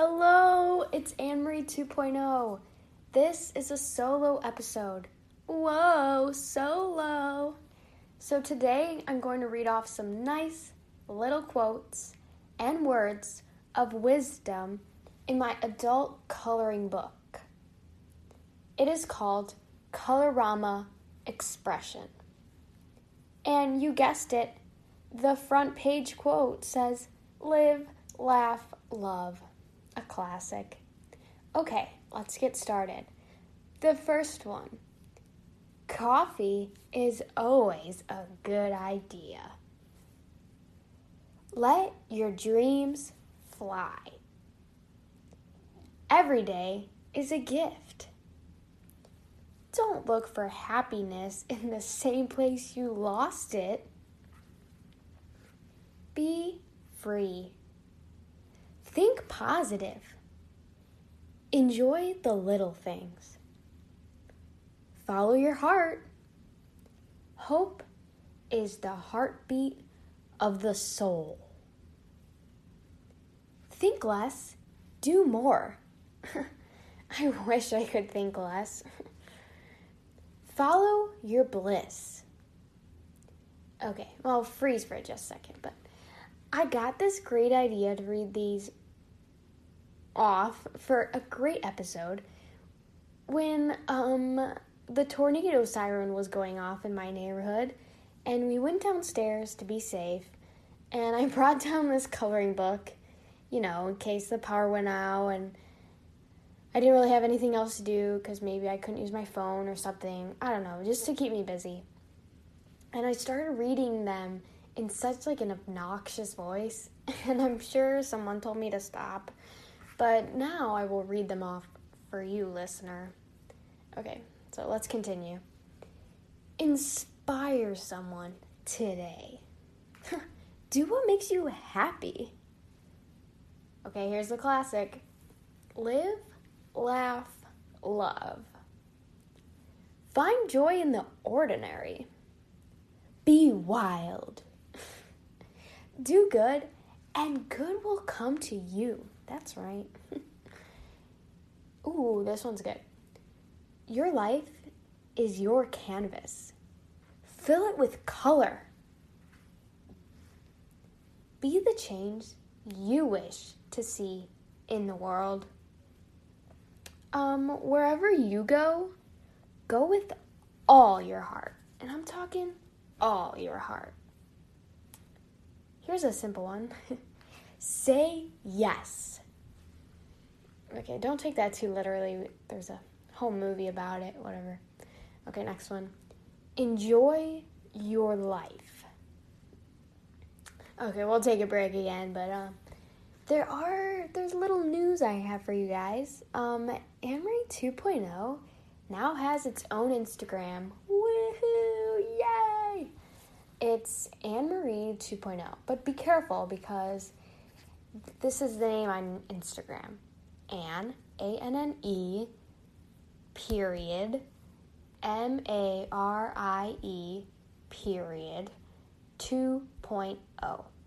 Hello, it's Anne Marie 2.0. This is a solo episode. Whoa, solo. So today I'm going to read off some nice little quotes and words of wisdom in my adult coloring book. It is called Colorama Expression. And you guessed it, the front page quote says, Live, laugh, love. Classic. Okay, let's get started. The first one Coffee is always a good idea. Let your dreams fly. Every day is a gift. Don't look for happiness in the same place you lost it. Be free. Think positive. Enjoy the little things. Follow your heart. Hope is the heartbeat of the soul. Think less, do more. I wish I could think less. Follow your bliss. Okay, well, freeze for just a second, but I got this great idea to read these off for a great episode when um the tornado siren was going off in my neighborhood and we went downstairs to be safe and I brought down this coloring book, you know, in case the power went out and I didn't really have anything else to do because maybe I couldn't use my phone or something. I don't know, just to keep me busy. And I started reading them in such like an obnoxious voice, and I'm sure someone told me to stop. But now I will read them off for you, listener. Okay, so let's continue. Inspire someone today. Do what makes you happy. Okay, here's the classic live, laugh, love. Find joy in the ordinary. Be wild. Do good, and good will come to you. That's right. Ooh, this one's good. Your life is your canvas. Fill it with color. Be the change you wish to see in the world. Um, wherever you go, go with all your heart. And I'm talking all your heart. Here's a simple one say yes. Okay, don't take that too literally. There's a whole movie about it, whatever. Okay, next one. Enjoy your life. Okay, we'll take a break again, but um, there are there's little news I have for you guys. Um, Anne Marie 2.0 now has its own Instagram. Woohoo! Yay! It's Anne Marie 2.0, but be careful because this is the name on Instagram. Anne, A N N E, period, M A R I E, period, 2.0.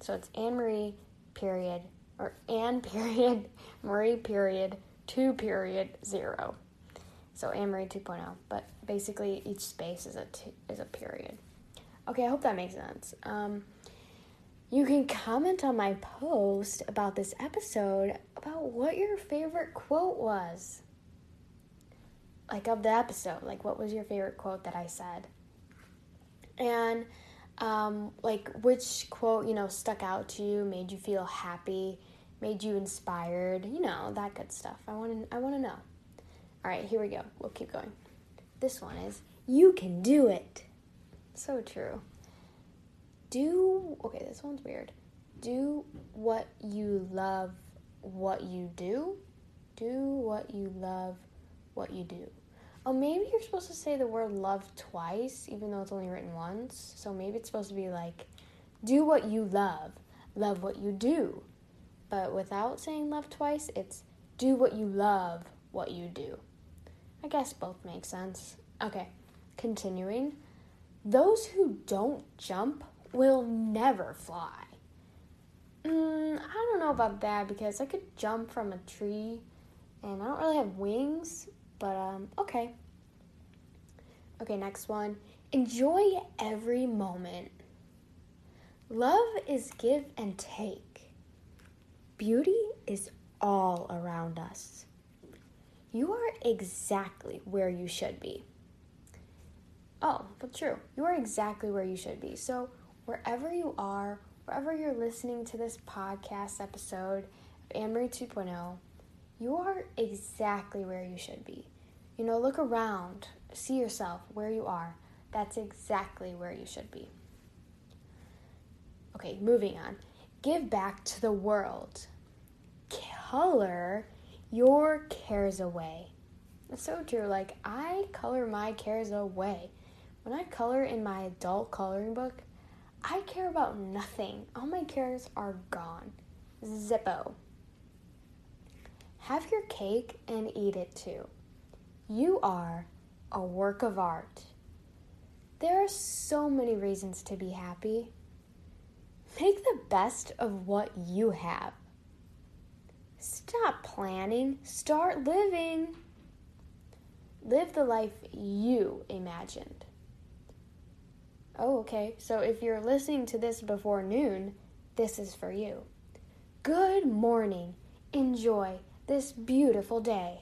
So it's Anne Marie, period, or Anne, period, Marie, period, 2, period, 0. So Anne Marie 2.0. But basically, each space is a, t- is a period. Okay, I hope that makes sense. Um, you can comment on my post about this episode about what your favorite quote was. Like, of the episode. Like, what was your favorite quote that I said? And, um, like, which quote, you know, stuck out to you, made you feel happy, made you inspired, you know, that good stuff. I want to I want to know. All right, here we go. We'll keep going. This one is you can do it. So true. Do okay, this one's weird. Do what you love what you do. Do what you love what you do. Oh, maybe you're supposed to say the word love twice, even though it's only written once. So maybe it's supposed to be like, do what you love, love what you do. But without saying love twice, it's do what you love, what you do. I guess both make sense. Okay, continuing. Those who don't jump will never fly. Mm, I don't know about that because I could jump from a tree and I don't really have wings, but um, okay. Okay, next one. Enjoy every moment. Love is give and take. Beauty is all around us. You are exactly where you should be. Oh, but true. You are exactly where you should be. So, wherever you are, wherever you're listening to this podcast episode of Anne-Marie 2.0, you are exactly where you should be. You know, look around, see yourself where you are. That's exactly where you should be. Okay, moving on. Give back to the world. Color your cares away. It's so true. Like, I color my cares away. When I color in my adult coloring book, I care about nothing. All my cares are gone. Zippo. Have your cake and eat it too. You are a work of art. There are so many reasons to be happy. Make the best of what you have. Stop planning, start living. Live the life you imagined. Oh, okay. So if you're listening to this before noon, this is for you. Good morning. Enjoy this beautiful day.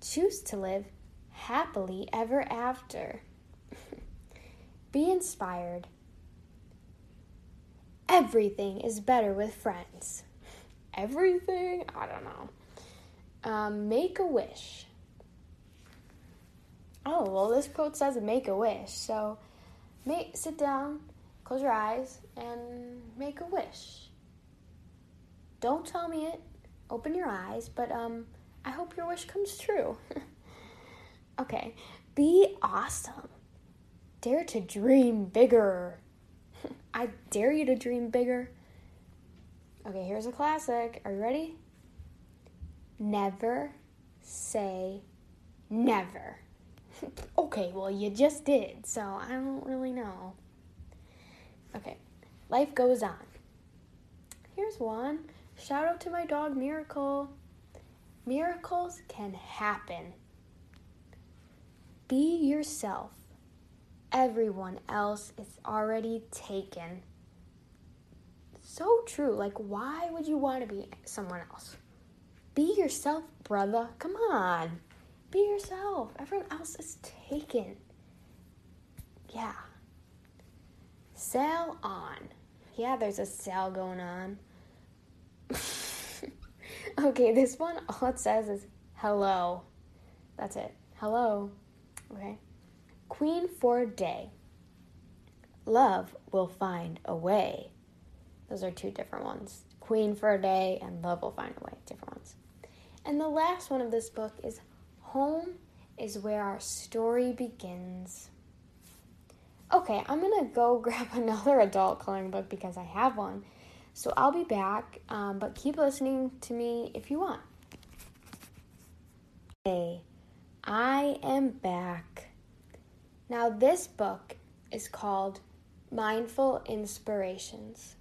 Choose to live happily ever after. Be inspired. Everything is better with friends. Everything? I don't know. Um, make a wish. Oh, well, this quote says make a wish. So sit down, close your eyes, and make a wish. Don't tell me it. Open your eyes, but um, I hope your wish comes true. okay, be awesome. Dare to dream bigger. I dare you to dream bigger. Okay, here's a classic. Are you ready? Never say never. Okay, well, you just did, so I don't really know. Okay, life goes on. Here's one. Shout out to my dog Miracle. Miracles can happen. Be yourself. Everyone else is already taken. So true. Like, why would you want to be someone else? Be yourself, brother. Come on. Be yourself. Everyone else is taken. Yeah. Sail on. Yeah, there's a sale going on. okay, this one, all it says is hello. That's it. Hello. Okay. Queen for a day. Love will find a way. Those are two different ones. Queen for a day and love will find a way. Different ones. And the last one of this book is Home is where our story begins. Okay, I'm gonna go grab another adult coloring book because I have one. So I'll be back, um, but keep listening to me if you want. Hey, I am back. Now, this book is called Mindful Inspirations.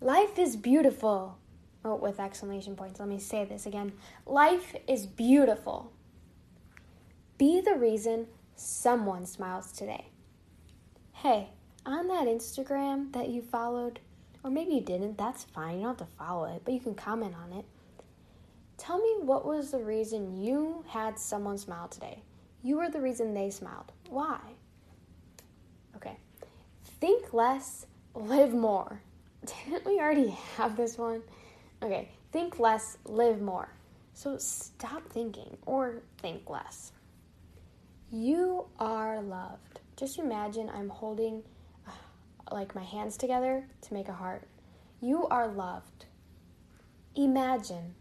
Life is beautiful. Oh, with exclamation points. Let me say this again. Life is beautiful. Be the reason someone smiles today. Hey, on that Instagram that you followed, or maybe you didn't, that's fine. You don't have to follow it, but you can comment on it. Tell me what was the reason you had someone smile today. You were the reason they smiled. Why? Okay. Think less, live more. Didn't we already have this one? Okay, think less, live more. So stop thinking or think less. You are loved. Just imagine I'm holding uh, like my hands together to make a heart. You are loved. Imagine.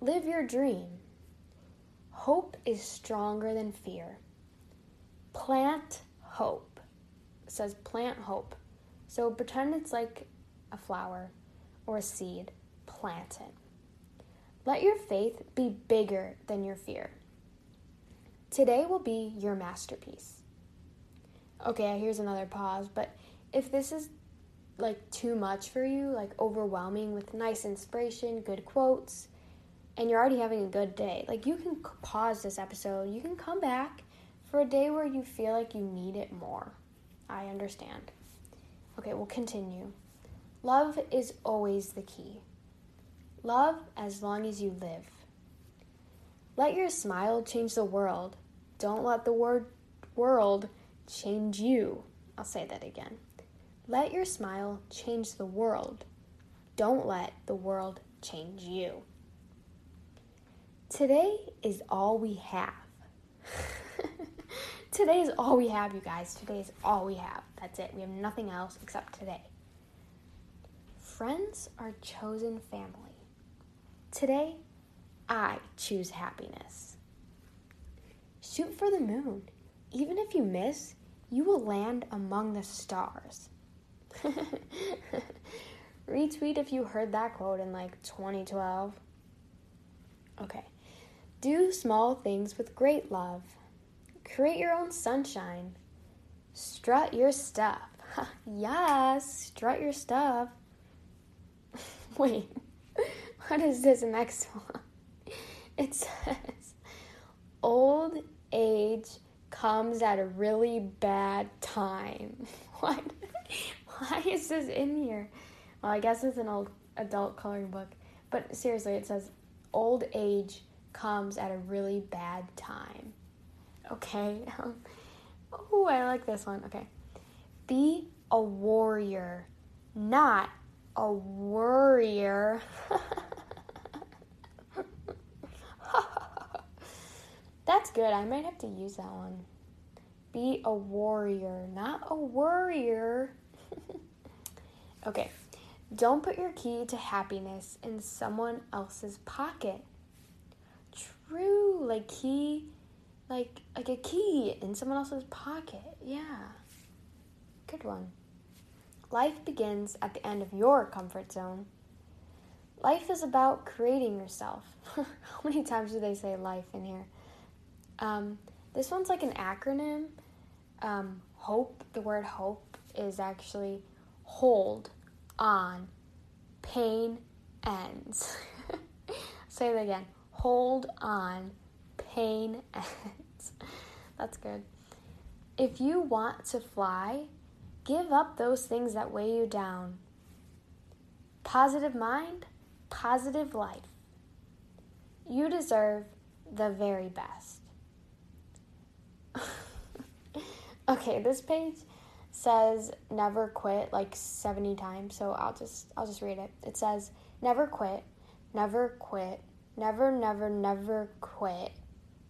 Live your dream. Hope is stronger than fear. Plant hope. It says plant hope. So pretend it's like a flower or seed, plant it. Let your faith be bigger than your fear. Today will be your masterpiece. Okay, here's another pause, but if this is like too much for you, like overwhelming with nice inspiration, good quotes, and you're already having a good day, like you can pause this episode. You can come back for a day where you feel like you need it more. I understand. Okay, we'll continue. Love is always the key. Love as long as you live. Let your smile change the world. Don't let the word world change you. I'll say that again. Let your smile change the world. Don't let the world change you. Today is all we have. today is all we have, you guys. Today is all we have. That's it. We have nothing else except today. Friends are chosen family. Today, I choose happiness. Shoot for the moon. Even if you miss, you will land among the stars. Retweet if you heard that quote in like 2012. Okay. Do small things with great love. Create your own sunshine. Strut your stuff. yes, strut your stuff. Wait, what is this next one? It says, old age comes at a really bad time. What? Why is this in here? Well, I guess it's an old adult coloring book. But seriously, it says old age comes at a really bad time. Okay. oh, I like this one. Okay. Be a warrior, not a worrier. That's good. I might have to use that one. Be a warrior, not a worrier. okay. Don't put your key to happiness in someone else's pocket. True, like key, like like a key in someone else's pocket. Yeah. Good one. Life begins at the end of your comfort zone. Life is about creating yourself. How many times do they say life in here? Um, this one's like an acronym. Um, hope, the word hope is actually hold on, pain ends. Say that again. Hold on, pain ends. That's good. If you want to fly, give up those things that weigh you down. Positive mind, positive life. You deserve the very best. okay, this page says never quit like 70 times, so I'll just I'll just read it. It says never quit, never quit, never never never quit.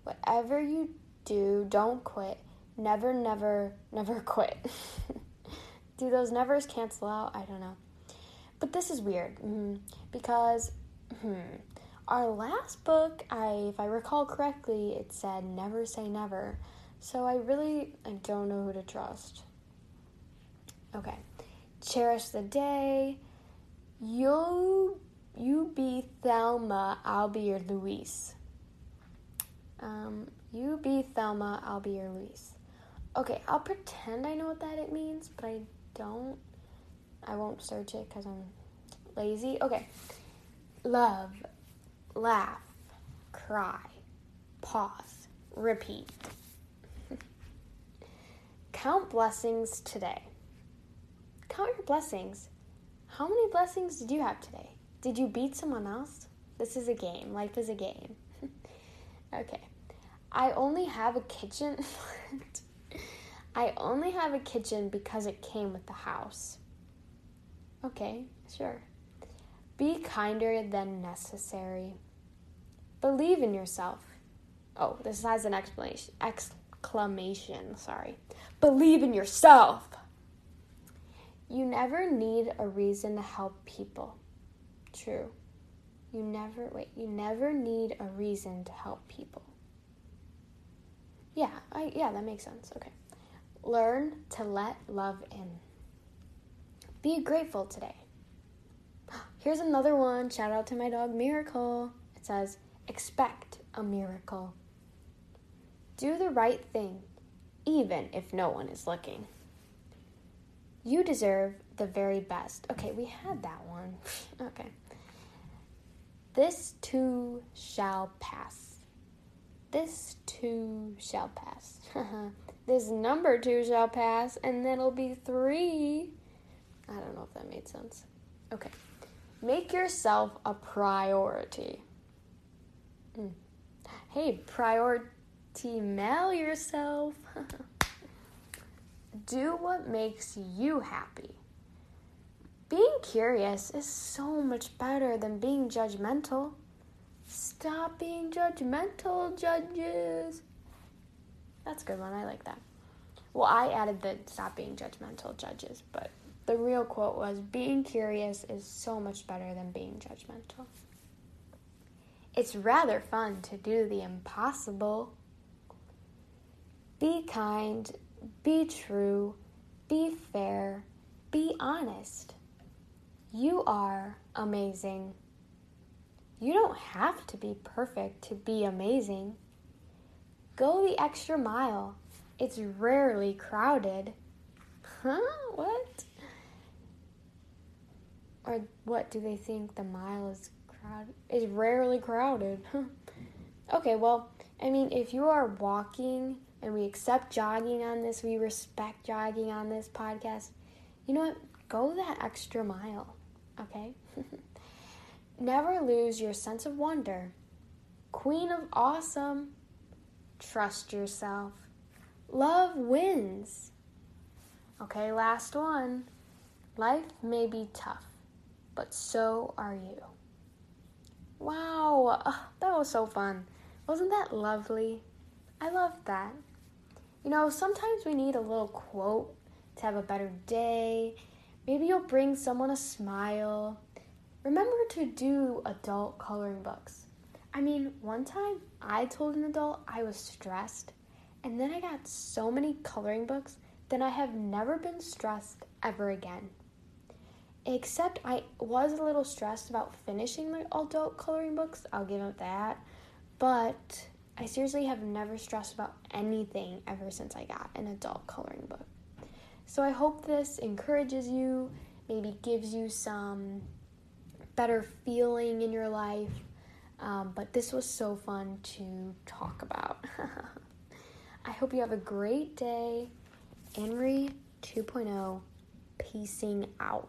Whatever you do, don't quit. Never never never quit. do those nevers cancel out? I don't know. But this is weird mm-hmm. because hmm, our last book, I if I recall correctly, it said never say never. So I really I don't know who to trust. Okay. Cherish the day. You you be Thelma, I'll be your Louise. Um, you be Thelma, I'll be your Louise. Okay, I'll pretend I know what that it means, but I don't. I won't search it because I'm lazy. Okay. Love, laugh, cry, pause, repeat. Count blessings today. Count your blessings. How many blessings did you have today? Did you beat someone else? This is a game. Life is a game. okay. I only have a kitchen. I only have a kitchen because it came with the house. Okay, sure. Be kinder than necessary. Believe in yourself. Oh, this has an explanation. Exclamation, sorry. Believe in yourself. You never need a reason to help people. True. You never, wait, you never need a reason to help people. Yeah, I, yeah, that makes sense. Okay. Learn to let love in. Be grateful today. Here's another one. Shout out to my dog Miracle. It says, expect a miracle. Do the right thing even if no one is looking. You deserve the very best. Okay, we had that one. okay. This too shall pass. This too shall pass. this number two shall pass, and then it'll be three. I don't know if that made sense. Okay. Make yourself a priority. Mm. Hey, priority mail yourself. Do what makes you happy. Being curious is so much better than being judgmental. Stop being judgmental, judges. That's a good one. I like that. Well, I added the stop being judgmental, judges, but the real quote was being curious is so much better than being judgmental. It's rather fun to do the impossible. Be kind, be true, be fair, be honest. You are amazing. You don't have to be perfect to be amazing. Go the extra mile. It's rarely crowded. Huh? What? Or what do they think the mile is crowded? Is rarely crowded. okay, well, I mean, if you are walking and we accept jogging on this, we respect jogging on this podcast, you know what? Go that extra mile, okay? Never lose your sense of wonder. Queen of awesome. Trust yourself. Love wins. Okay, last one. Life may be tough, but so are you. Wow, oh, that was so fun. Wasn't that lovely? I loved that. You know, sometimes we need a little quote to have a better day. Maybe you'll bring someone a smile. Remember to do adult coloring books. I mean, one time I told an adult I was stressed, and then I got so many coloring books that I have never been stressed ever again. Except I was a little stressed about finishing the adult coloring books, I'll give it that. But I seriously have never stressed about anything ever since I got an adult coloring book. So I hope this encourages you, maybe gives you some better feeling in your life. Um, but this was so fun to talk about. I hope you have a great day. Anne Marie 2.0, peacing out.